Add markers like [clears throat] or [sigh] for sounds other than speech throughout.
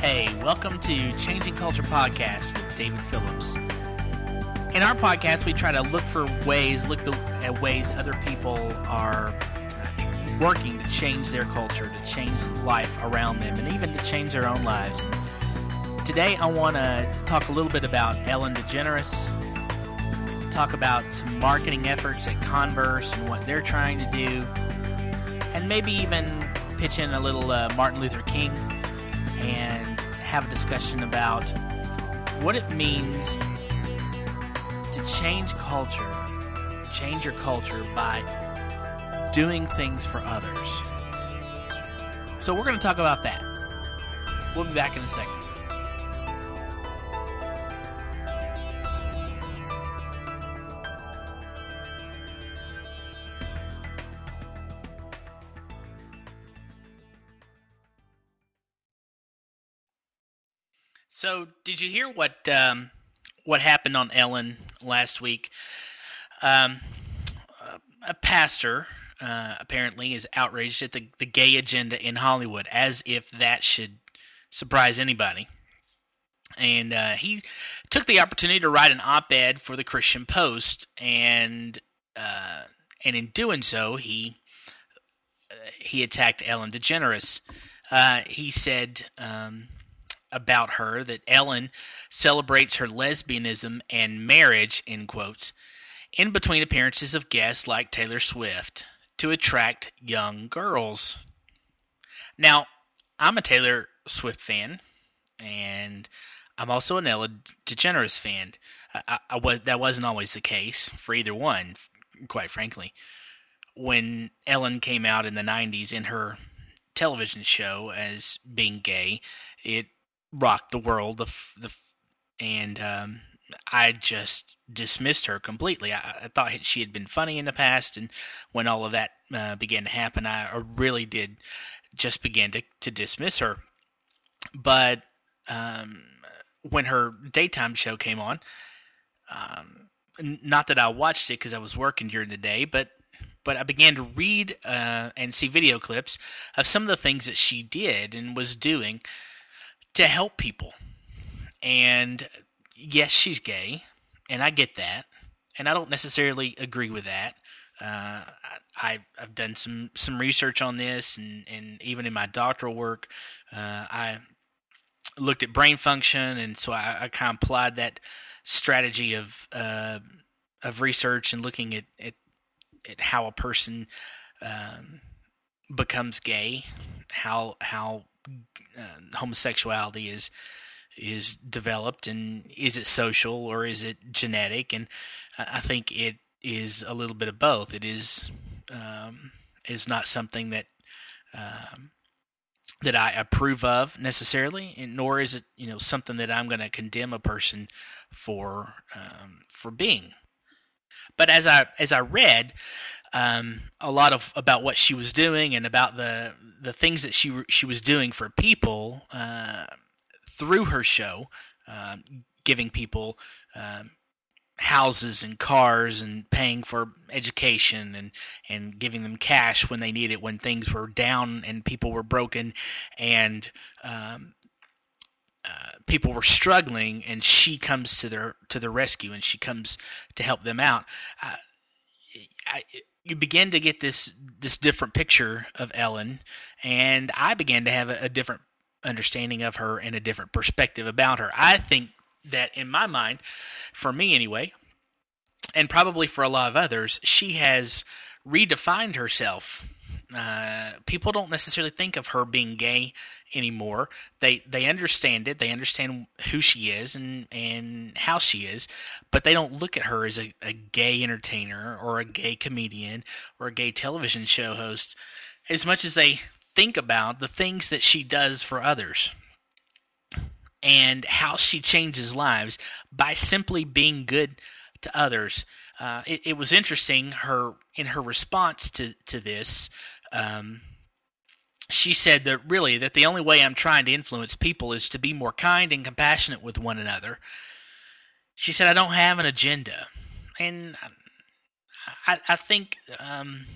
Hey, welcome to Changing Culture Podcast with David Phillips. In our podcast, we try to look for ways, look the, at ways other people are working to change their culture, to change life around them, and even to change their own lives. Today, I want to talk a little bit about Ellen DeGeneres, talk about some marketing efforts at Converse and what they're trying to do, and maybe even pitch in a little uh, Martin Luther King and have a discussion about what it means to change culture, change your culture by doing things for others. So, we're going to talk about that. We'll be back in a second. So, did you hear what um, what happened on Ellen last week? Um, a pastor uh, apparently is outraged at the, the gay agenda in Hollywood, as if that should surprise anybody. And uh, he took the opportunity to write an op-ed for the Christian Post, and uh, and in doing so, he uh, he attacked Ellen DeGeneres. Uh, he said. Um, about her that Ellen celebrates her lesbianism and marriage, in quotes, in between appearances of guests like Taylor Swift to attract young girls. Now, I'm a Taylor Swift fan, and I'm also an Ellen DeGeneres fan. I, I, I was, that wasn't always the case for either one, quite frankly. When Ellen came out in the 90s in her television show as being gay, it rocked the world. The the and um, I just dismissed her completely. I, I, thought she had been funny in the past, and when all of that uh, began to happen, I really did just begin to to dismiss her. But um, when her daytime show came on, um, not that I watched it because I was working during the day, but but I began to read uh, and see video clips of some of the things that she did and was doing to help people. And yes, she's gay, and I get that, and I don't necessarily agree with that. Uh, I, have done some, some research on this, and, and even in my doctoral work, uh, I looked at brain function, and so I, I kind of applied that strategy of uh, of research and looking at, at, at how a person um, becomes gay, how how uh, homosexuality is is developed and is it social or is it genetic and i think it is a little bit of both it is um, is not something that um, that I approve of necessarily, and nor is it you know something that I'm going to condemn a person for um, for being. But as I as I read, um, a lot of about what she was doing and about the the things that she she was doing for people uh, through her show, uh, giving people um, houses and cars and paying for education and and giving them cash when they need it when things were down and people were broken and um, uh, people were struggling and she comes to their to the rescue and she comes to help them out. Uh, I, you begin to get this this different picture of Ellen, and I began to have a, a different understanding of her and a different perspective about her. I think that in my mind, for me anyway, and probably for a lot of others, she has redefined herself uh, people don't necessarily think of her being gay anymore. They they understand it. They understand who she is and and how she is, but they don't look at her as a, a gay entertainer or a gay comedian or a gay television show host as much as they think about the things that she does for others and how she changes lives by simply being good to others. Uh, it, it, was interesting her in her response to to this um, she said that really that the only way I'm trying to influence people is to be more kind and compassionate with one another. She said I don't have an agenda, and I, I think um,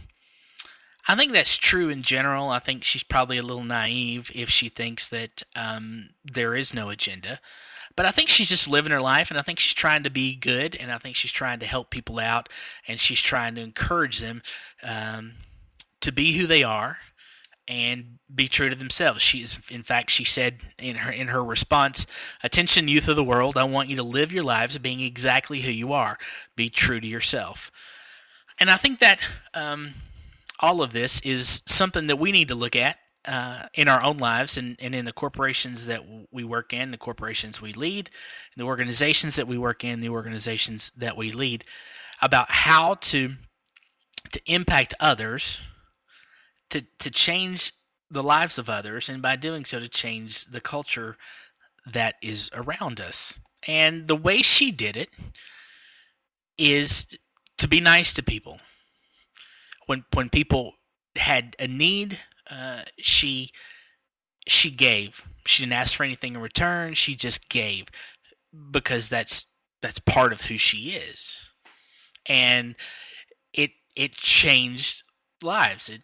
I think that's true in general. I think she's probably a little naive if she thinks that um, there is no agenda. But I think she's just living her life, and I think she's trying to be good, and I think she's trying to help people out, and she's trying to encourage them um, to be who they are and be true to themselves. She is, in fact, she said in her in her response, "Attention, youth of the world! I want you to live your lives being exactly who you are. Be true to yourself." And I think that um, all of this is something that we need to look at uh, in our own lives and, and in the corporations that we work in, the corporations we lead, the organizations that we work in, the organizations that we lead, about how to to impact others, to to change the lives of others, and by doing so, to change the culture that is around us. And the way she did it is to be nice to people. When when people had a need uh, she she gave. She didn't ask for anything in return. She just gave because that's that's part of who she is, and it it changed lives. It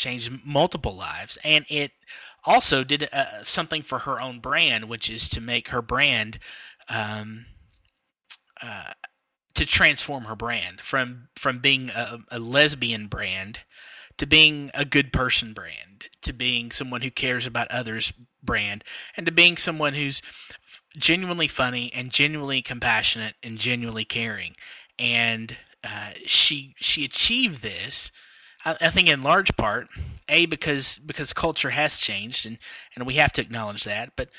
changed multiple lives, and it also did uh, something for her own brand, which is to make her brand. Um, uh, to transform her brand from from being a, a lesbian brand to being a good person brand, to being someone who cares about others brand, and to being someone who's genuinely funny and genuinely compassionate and genuinely caring. And uh, she she achieved this, I, I, think, in large part, a because because culture has changed, and and we have to acknowledge that. But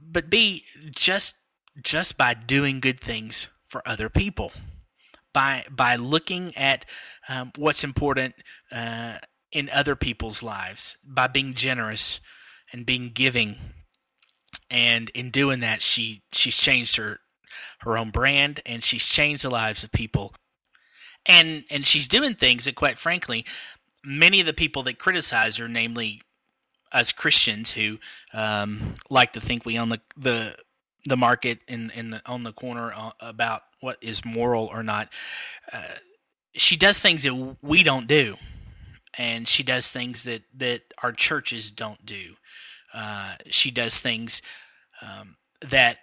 but b just just by doing good things for other people by by looking at um, what's important uh, in other people's lives, by being generous and being giving, and in doing that, she she's changed her her own brand and she's changed the lives of people, and and she's doing things that, quite frankly, many of the people that criticize her, namely us Christians who um, like to think we own the the the market in in the on the corner uh, about what is moral or not. Uh, she does things that we don't do, and she does things that that our churches don't do. Uh, she does things um, that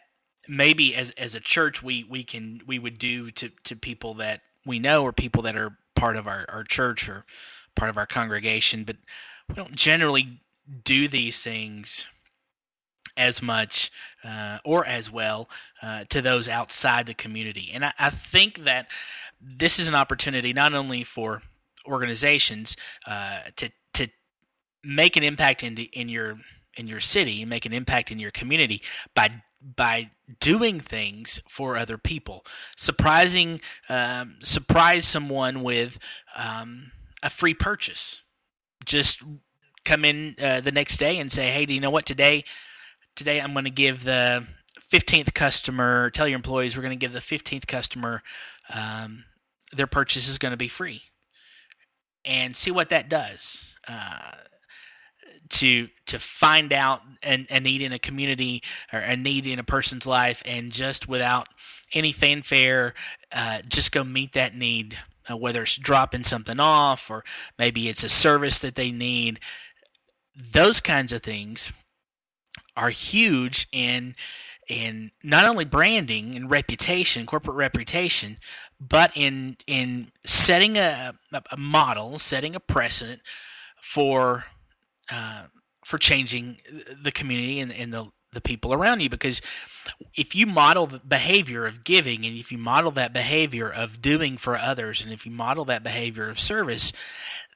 maybe as as a church we we can we would do to to people that we know are people that are part of our, our church or part of our congregation, but we don't generally do these things as much uh, or as well uh, to those outside the community. And I, I, think that this is an opportunity not only for organizations uh, to to make an impact in the, in your in your city, make an impact in your community by by doing things for other people, surprising um, surprise someone with um, a free purchase. Just come in uh, the next day and say, "Hey, do you know what today?" today I'm going to give the 15th customer, tell your employees we're going to give the 15th customer um, their purchase is going to be free. And see what that does. Uh, to to find out a, a, need in a community or a need in a person's life, and just without any fanfare, uh, just go meet that need. Uh, whether it's dropping something off or maybe it's a service that they need, those kinds of things are huge in in not only branding and reputation, corporate reputation, but in in setting a, a model, setting a precedent for uh, for changing the community and, and the the people around you because if you model the behavior of giving and if you model that behavior of doing for others and if you model that behavior of service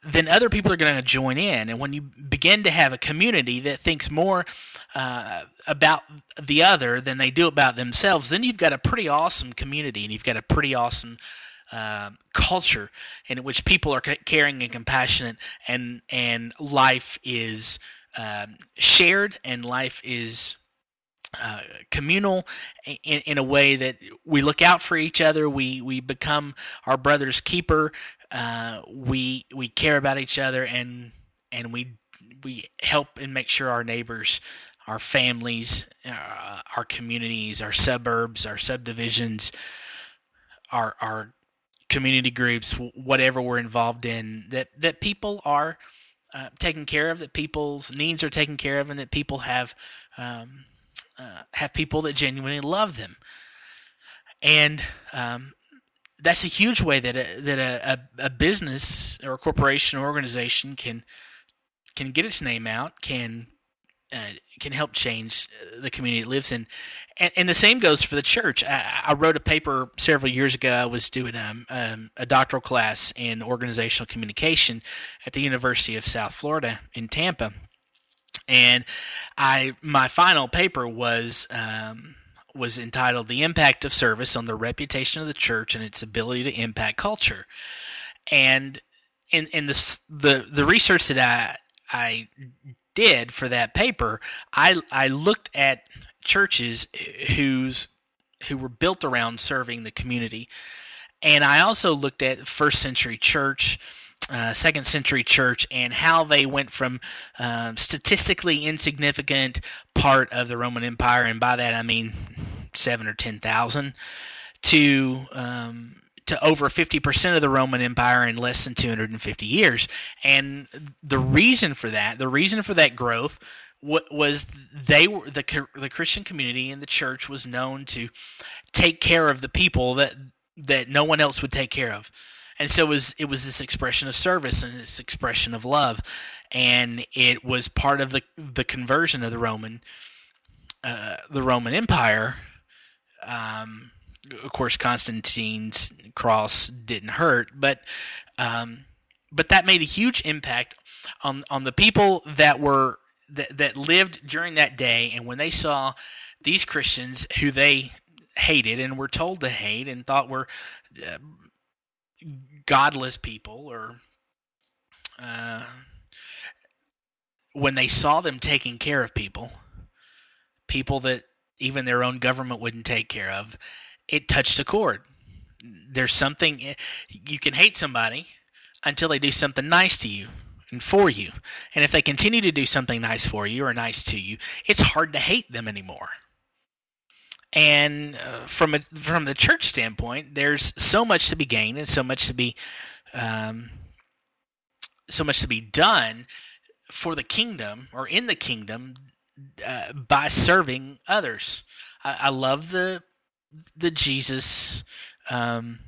then other people are going to join in. And when you begin to have a community that thinks more uh, about the other than they do about themselves, then you've got a pretty awesome community and you've got a pretty awesome uh, culture in which people are caring and compassionate, and and life is um, shared and life is. Uh, communal in, in a way that we look out for each other. We we become our brother's keeper. Uh, we we care about each other and and we we help and make sure our neighbors, our families, uh, our communities, our suburbs, our subdivisions are are community groups, whatever we're involved in, that that people are uh, taken care of, that people's needs are taken care of, and that people have um, uh, have people that genuinely love them. And um, that's a huge way that a, that a, a, business or a corporation or organization can can get its name out, can uh, can help change the community it lives in, and, and the same goes for the church. I, I, wrote a paper several years ago. I was doing um, um, a doctoral class in organizational communication at the University of South Florida in Tampa, and I my final paper was. Um, was entitled "The Impact of Service on the Reputation of the Church and Its Ability to Impact Culture," and in in the the the research that I I did for that paper, I I looked at churches whose who were built around serving the community, and I also looked at first century church. Uh, second century church and how they went from um, statistically insignificant part of the Roman Empire, and by that I mean seven or ten thousand, to um, to over 50% of the Roman Empire in less than 250 years. And the reason for that, the reason for that growth was they were the the Christian community and the church was known to take care of the people that that no one else would take care of. And so it was it was this expression of service and this expression of love, and it was part of the the conversion of the Roman uh, the Roman Empire um, of course, Constantine's cross didn't hurt, but um, but that made a huge impact on on the people that were that, that lived during that day, and when they saw these Christians who they hated and were told to hate and thought were uh, godless people, or uh, when they saw them taking care of people, people that even their own government wouldn't take care of, it touched a chord. There's something you can hate somebody until they do something nice to you and for you. And if they continue to do something nice for you or nice to you, it's hard to hate them anymore. And uh, from a, from the church standpoint, there's so much to be gained and so much to be um, so much to be done for the kingdom or in the kingdom uh, by serving others. I, I love the the Jesus um,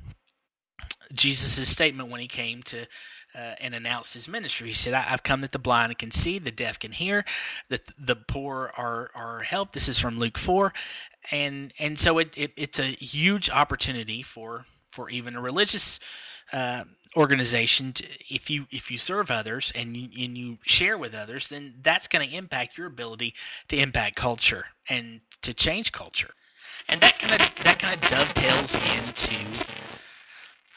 Jesus' statement when he came to uh, and announced his ministry. He said, I, have come that the blind can see, the deaf can hear, that the poor are, are helped. This is from Luke 4. And and so it, it it's a huge opportunity for for even a religious uh, organization to, if you if you serve others and you, and you share with others then that's going to impact your ability to impact culture and to change culture and that kind of that kind of dovetails into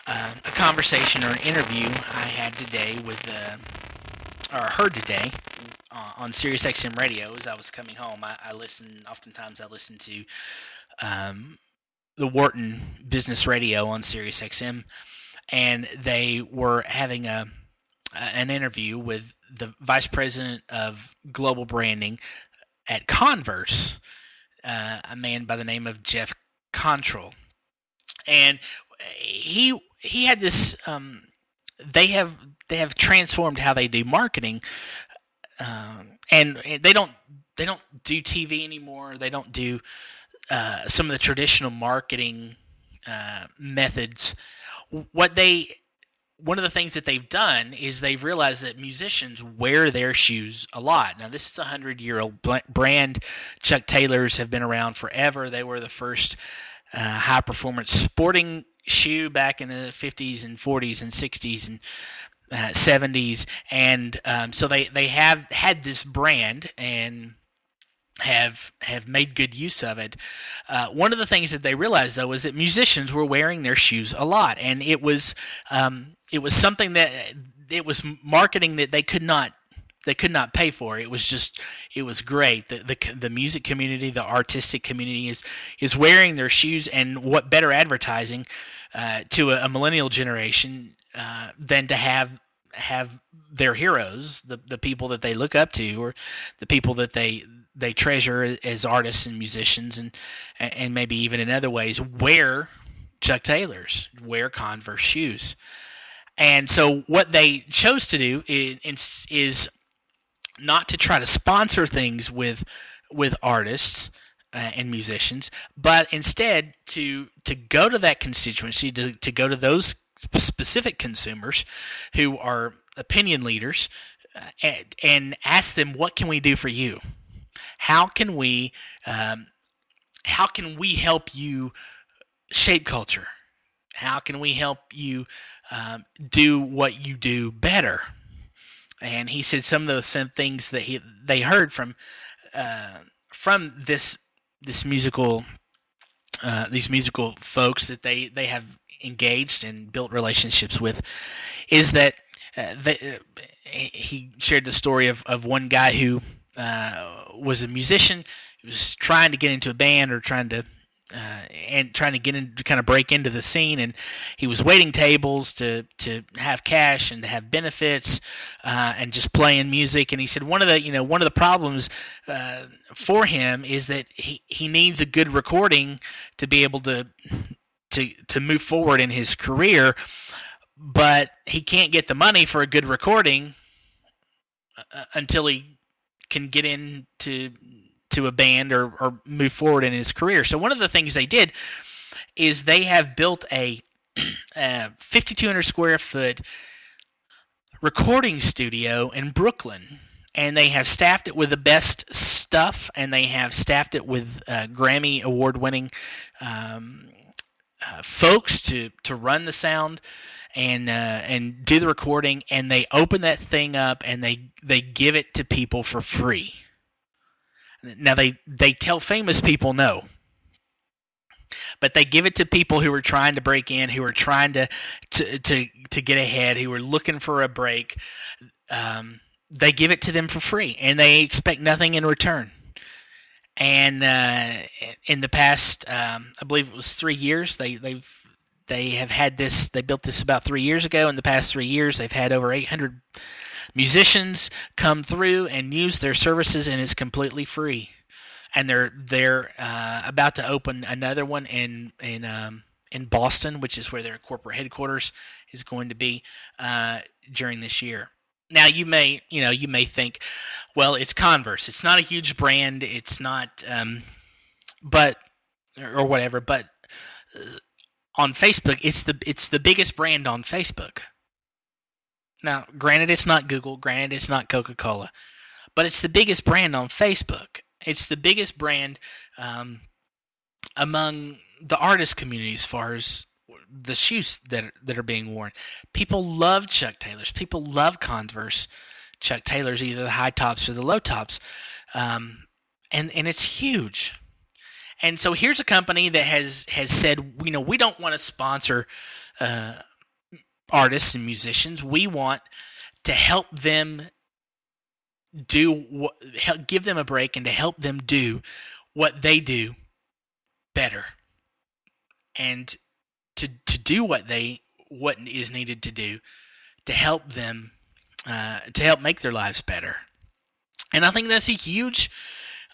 uh, a conversation or an interview I had today with, uh, or heard today uh, on Sirius XM radio as I was coming home. I, I listen, oftentimes I listen to um, the Wharton Business Radio on Sirius XM, and they were having a an interview with the vice president of global branding at Converse uh, a man by the name of Geoff Cottrill, and he he had this. Um, they have they have transformed how they do marketing, um, and they don't they don't do TV anymore. They don't do uh, some of the traditional marketing uh, methods. What they one of the things that they've done is they've realized that musicians wear their shoes a lot. Now, this is a hundred year old brand. Chuck Taylors have been around forever. They were the first uh, high performance sporting shoe back in the 50s and 40s and 60s and uh, 70s. And um, so they, they have had this brand and have have made good use of it. Uh, one of the things that they realized though is that musicians were wearing their shoes a lot, and it was um, it was something that it was marketing that they could not they could not pay for. It was just it was great. The the the music community, the artistic community is is wearing their shoes, and what better advertising uh, to a, a, millennial generation uh, than to have have their heroes, the the people that they look up to, or the people that they they treasure as artists and musicians, and and maybe even in other ways wear Chuck Taylors, wear Converse shoes. And so what they chose to do is, is not to try to sponsor things with with artists uh, and musicians, but instead to to go to that constituency, to, to go to those specific consumers who are opinion leaders, uh, and, and, ask them, "What can we do for you? How can we um, how can we help you shape culture? How can we help you um, do what you do better?" And he said some of the things that he they heard from uh, from this this musical uh, these musical folks that they they have engaged and built relationships with is that uh, they, uh, he shared the story of, of one guy who uh, was a musician. He was trying to get into a band or trying to uh, and trying to get in to kind of break into the scene. And he was waiting tables to to have cash and to have benefits uh, and just playing music. And he said one of the you know one of the problems uh, for him is that he, he needs a good recording to be able to to to move forward in his career. But he can't get the money for a good recording uh, until he can get into to a band or, or move forward in his career. So one of the things they did is they have built a, [clears throat] a 5,200 square foot recording studio in Brooklyn. And they have staffed it with the best stuff, and they have staffed it with uh, Grammy award winning um, uh, folks to, to run the sound and uh, and do the recording. And they open that thing up and they, they give it to people for free. Now they they tell famous people no. But they give it to people who are trying to break in, who are trying to to to, to get ahead, who are looking for a break. Um, they give it to them for free, and they expect nothing in return. And uh, in the past, um, I believe it was three years, they they've they have had this. They built this about three years ago. In the past three years, they've had over 800 musicians come through and use their services, and it's completely free. And they're they're uh, about to open another one in in um, in Boston, which is where their corporate headquarters is going to be uh, during this year. Now you may you know you may think, well, it's Converse. It's not a huge brand. It's not, um, but or whatever. But uh, on Facebook, it's the it's the biggest brand on Facebook. Now, granted, it's not Google, granted, it's not Coca Cola, but it's the biggest brand on Facebook. It's the biggest brand um, among the artist community as far as the shoes that that are being worn. People love Chuck Taylors. People love Converse Chuck Taylors, either the high tops or the low tops, um, and and it's huge. And so here's a company that has has said, you know, we don't want to sponsor uh, artists and musicians. We want to help them do help, give them a break and to help them do what they do better. And to to do what they what is needed to do to help them uh, to help make their lives better. And I think that's a huge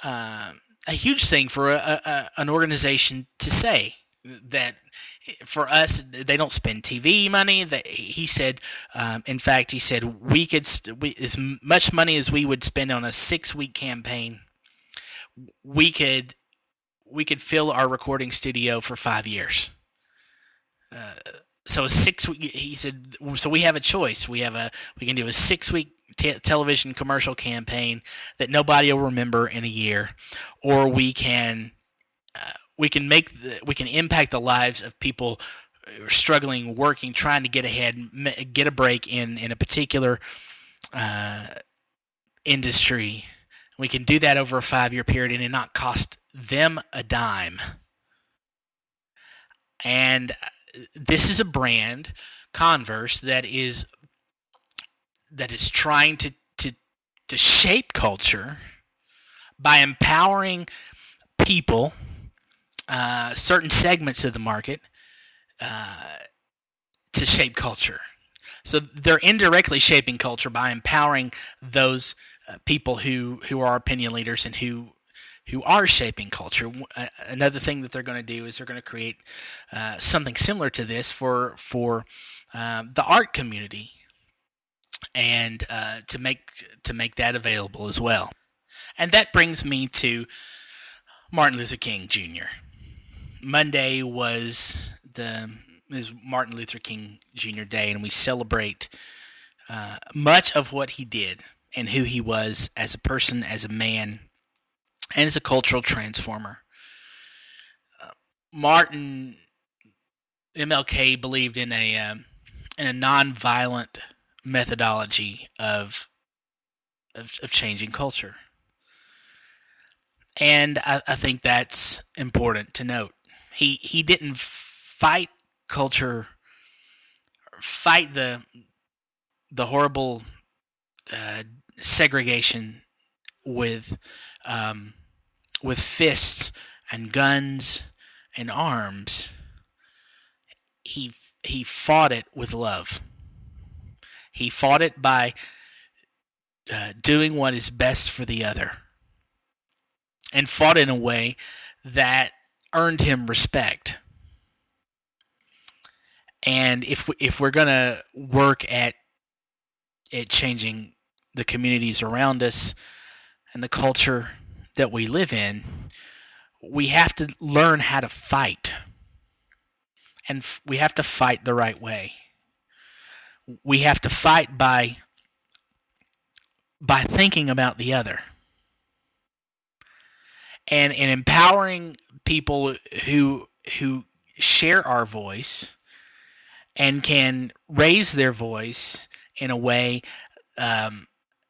uh, a huge thing for a, a, an organization to say that for us, they don't spend TV money. That he said, um, in fact, he said we could we, as much money as we would spend on a six week campaign, we could we could fill our recording studio for five years. Uh, so a six week, he said. So we have a choice. We have a we can do a six week Television commercial campaign that nobody will remember in a year, or we can uh, we can make the, we can impact the lives of people struggling, working, trying to get ahead, get a break in in a particular uh, industry. We can do that over a five year period and it not cost them a dime. And uh, this is a brand, Converse, that is that is trying to to to shape culture by empowering people uh, certain segments of the market uh, to shape culture. So they're indirectly shaping culture by empowering those uh, people who, who are opinion leaders and who who are shaping culture. Another thing that they're going to do is they're going to create uh, something similar to this for for um, the art community, and uh, to make to make that available as well. And that brings me to Martin Luther King Jr. Monday was the is Martin Luther King Jr. Day, and we celebrate uh, much of what he did and who he was as a person, as a man, and as a cultural transformer. Uh, Martin MLK believed in a um, in a nonviolent methodology of, of of, changing culture, and I, I think that's important to note. He he didn't fight culture, fight the the horrible uh, segregation with um, with fists and guns and arms. He he fought it with love. He fought it by uh, doing what is best for the other, and fought in a way that earned him respect. And if we, if we're gonna work at at changing the communities around us and the culture that we live in, we have to learn how to fight. And f- we have to fight the right way. We have to fight by by thinking about the other. And in empowering people who who share our voice and can raise their voice in a way um,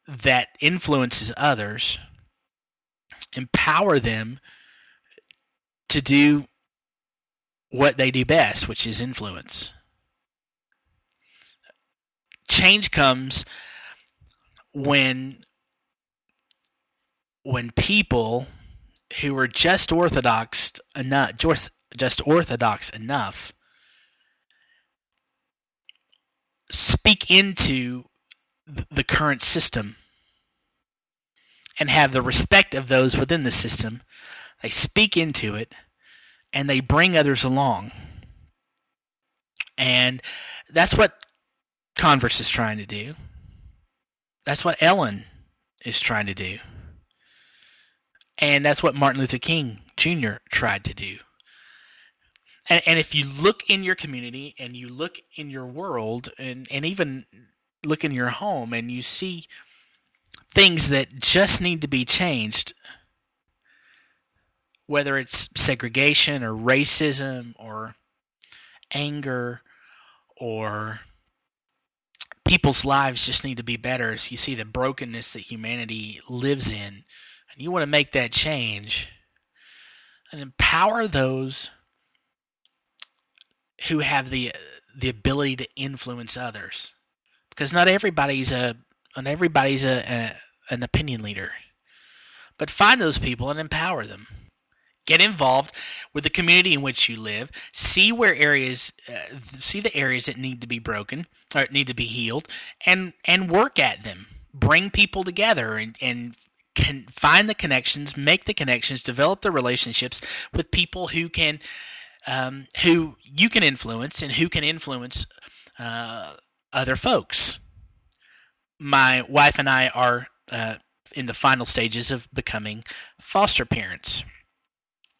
that influences others, empower them to do what they do best, which is influence. Change comes when when people who are just orthodox enough just orthodox enough speak into the current system and have the respect of those within the system. They speak into it and they bring others along. And that's what Converse is trying to do. That's what Ellen is trying to do. And that's what Martin Luther King Jr. tried to do. And, and if you look in your community and you look in your world and, and even look in your home and you see things that just need to be changed, whether it's segregation or racism or anger or people's lives just need to be better. As you see the brokenness that humanity lives in, and you want to make that change, and empower those who have the the ability to influence others because not everybody's a not everybody's a, a an opinion leader but find those people and empower them get involved with the community in which you live see where areas uh, see the areas that need to be broken or need to be healed and and work at them bring people together and and can find the connections make the connections develop the relationships with people who can um, who you can influence and who can influence uh, other folks. My wife and I are uh, in the final stages of becoming foster parents.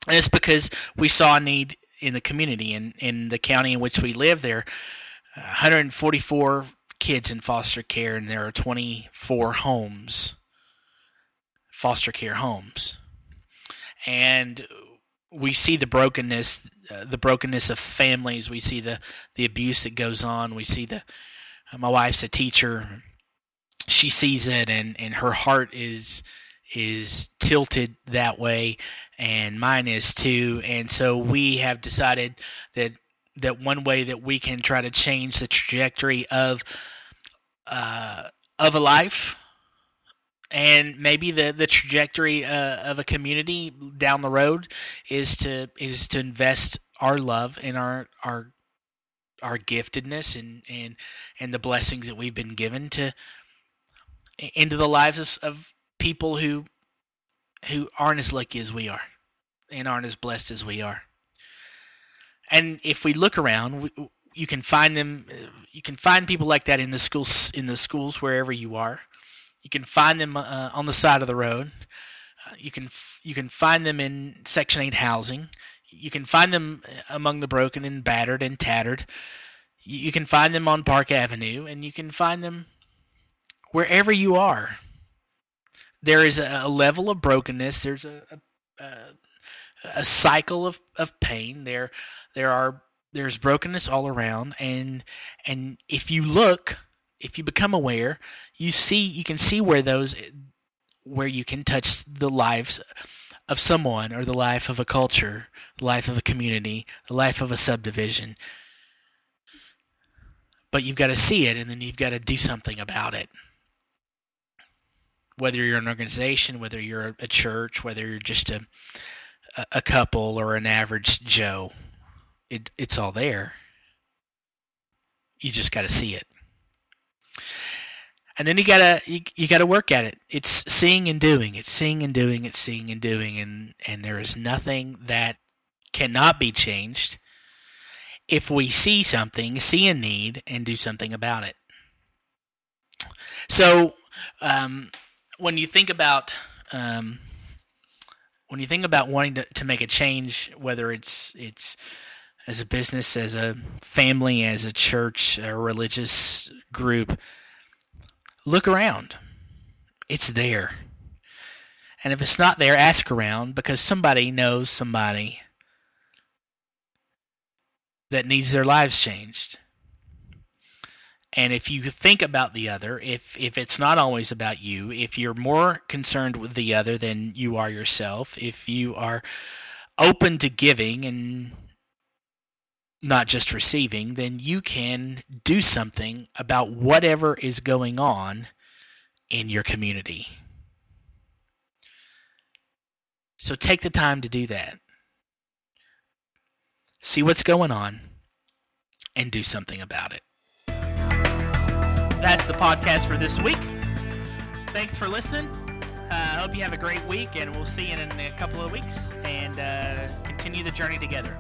And it's because we saw a need in the community and in the county in which we live. There are 144 kids in foster care, and there are 24 homes, foster care homes. And we see the brokenness uh, the brokenness of families. We see the the abuse that goes on. We see the uh, my wife's a teacher. She sees it, and and her heart is is tilted that way, and mine is too. And so we have decided that that one way that we can try to change the trajectory of uh, of a life and maybe the the trajectory uh, of a community down the road is to is to invest our love and our our our giftedness and and and the blessings that we've been given to into the lives of, of people who who aren't as lucky as we are and aren't as blessed as we are. And if we look around, we, you can find them. You can find people like that in the schools, in the schools wherever you are. You can find them uh, on the side of the road. Uh, you can you can find them in Section Eight housing. You can find them among the broken and battered and tattered. You can find them on Park Avenue, and you can find them wherever you are. There is a, level of brokenness. There's a, a, a cycle of, of pain. There there are there's brokenness all around, and and if you look, if you become aware, you see you can see where those where you can touch the lives of someone or the life of a culture, the life of a community, the life of a subdivision. But you've got to see it and then you've got to do something about it. Whether you're an organization, whether you're a church, whether you're just a a couple or an average Joe, it it's all there. You just got to see it. And then you gotta you, you gotta work at it. It's seeing and doing. It's seeing and doing. It's seeing and doing. And and there is nothing that cannot be changed if we see something see a need and do something about it. So um, when you think about um, when you think about wanting to, to make a change whether it's it's as a business as a family as a church a religious group look around. It's there. And if it's not there, ask around because somebody knows somebody that needs their lives changed. And if you think about the other, if if it's not always about you, if you're more concerned with the other than you are yourself, if you are open to giving and not just receiving, then you can do something about whatever is going on in your community. So take the time to do that. See what's going on and do something about it. That's the podcast for this week. Thanks for listening. I uh, hope you have a great week, and we'll see you in a couple of weeks and uh, continue the journey together.